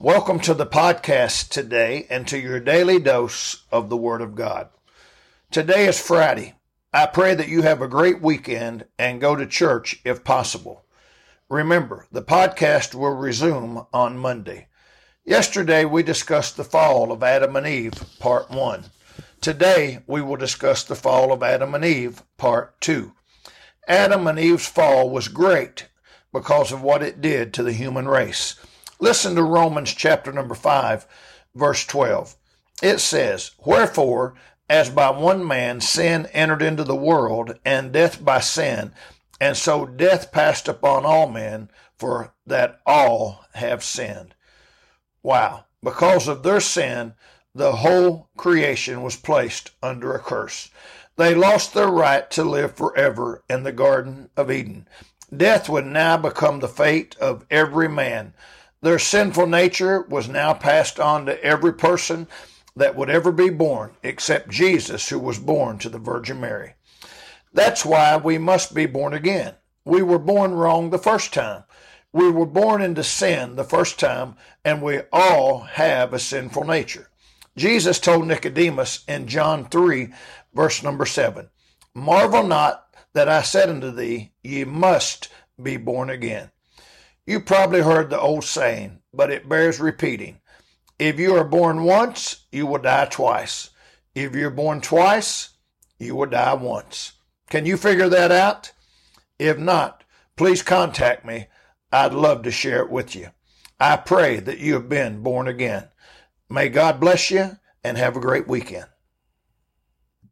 Welcome to the podcast today and to your daily dose of the Word of God. Today is Friday. I pray that you have a great weekend and go to church if possible. Remember, the podcast will resume on Monday. Yesterday we discussed the fall of Adam and Eve, part one. Today we will discuss the fall of Adam and Eve, part two. Adam and Eve's fall was great because of what it did to the human race. Listen to Romans chapter number 5, verse 12. It says, Wherefore, as by one man sin entered into the world, and death by sin, and so death passed upon all men, for that all have sinned. Wow. Because of their sin, the whole creation was placed under a curse. They lost their right to live forever in the Garden of Eden. Death would now become the fate of every man. Their sinful nature was now passed on to every person that would ever be born, except Jesus, who was born to the Virgin Mary. That's why we must be born again. We were born wrong the first time. We were born into sin the first time, and we all have a sinful nature. Jesus told Nicodemus in John 3, verse number 7, Marvel not that I said unto thee, Ye must be born again. You probably heard the old saying, but it bears repeating. If you are born once, you will die twice. If you're born twice, you will die once. Can you figure that out? If not, please contact me. I'd love to share it with you. I pray that you have been born again. May God bless you and have a great weekend.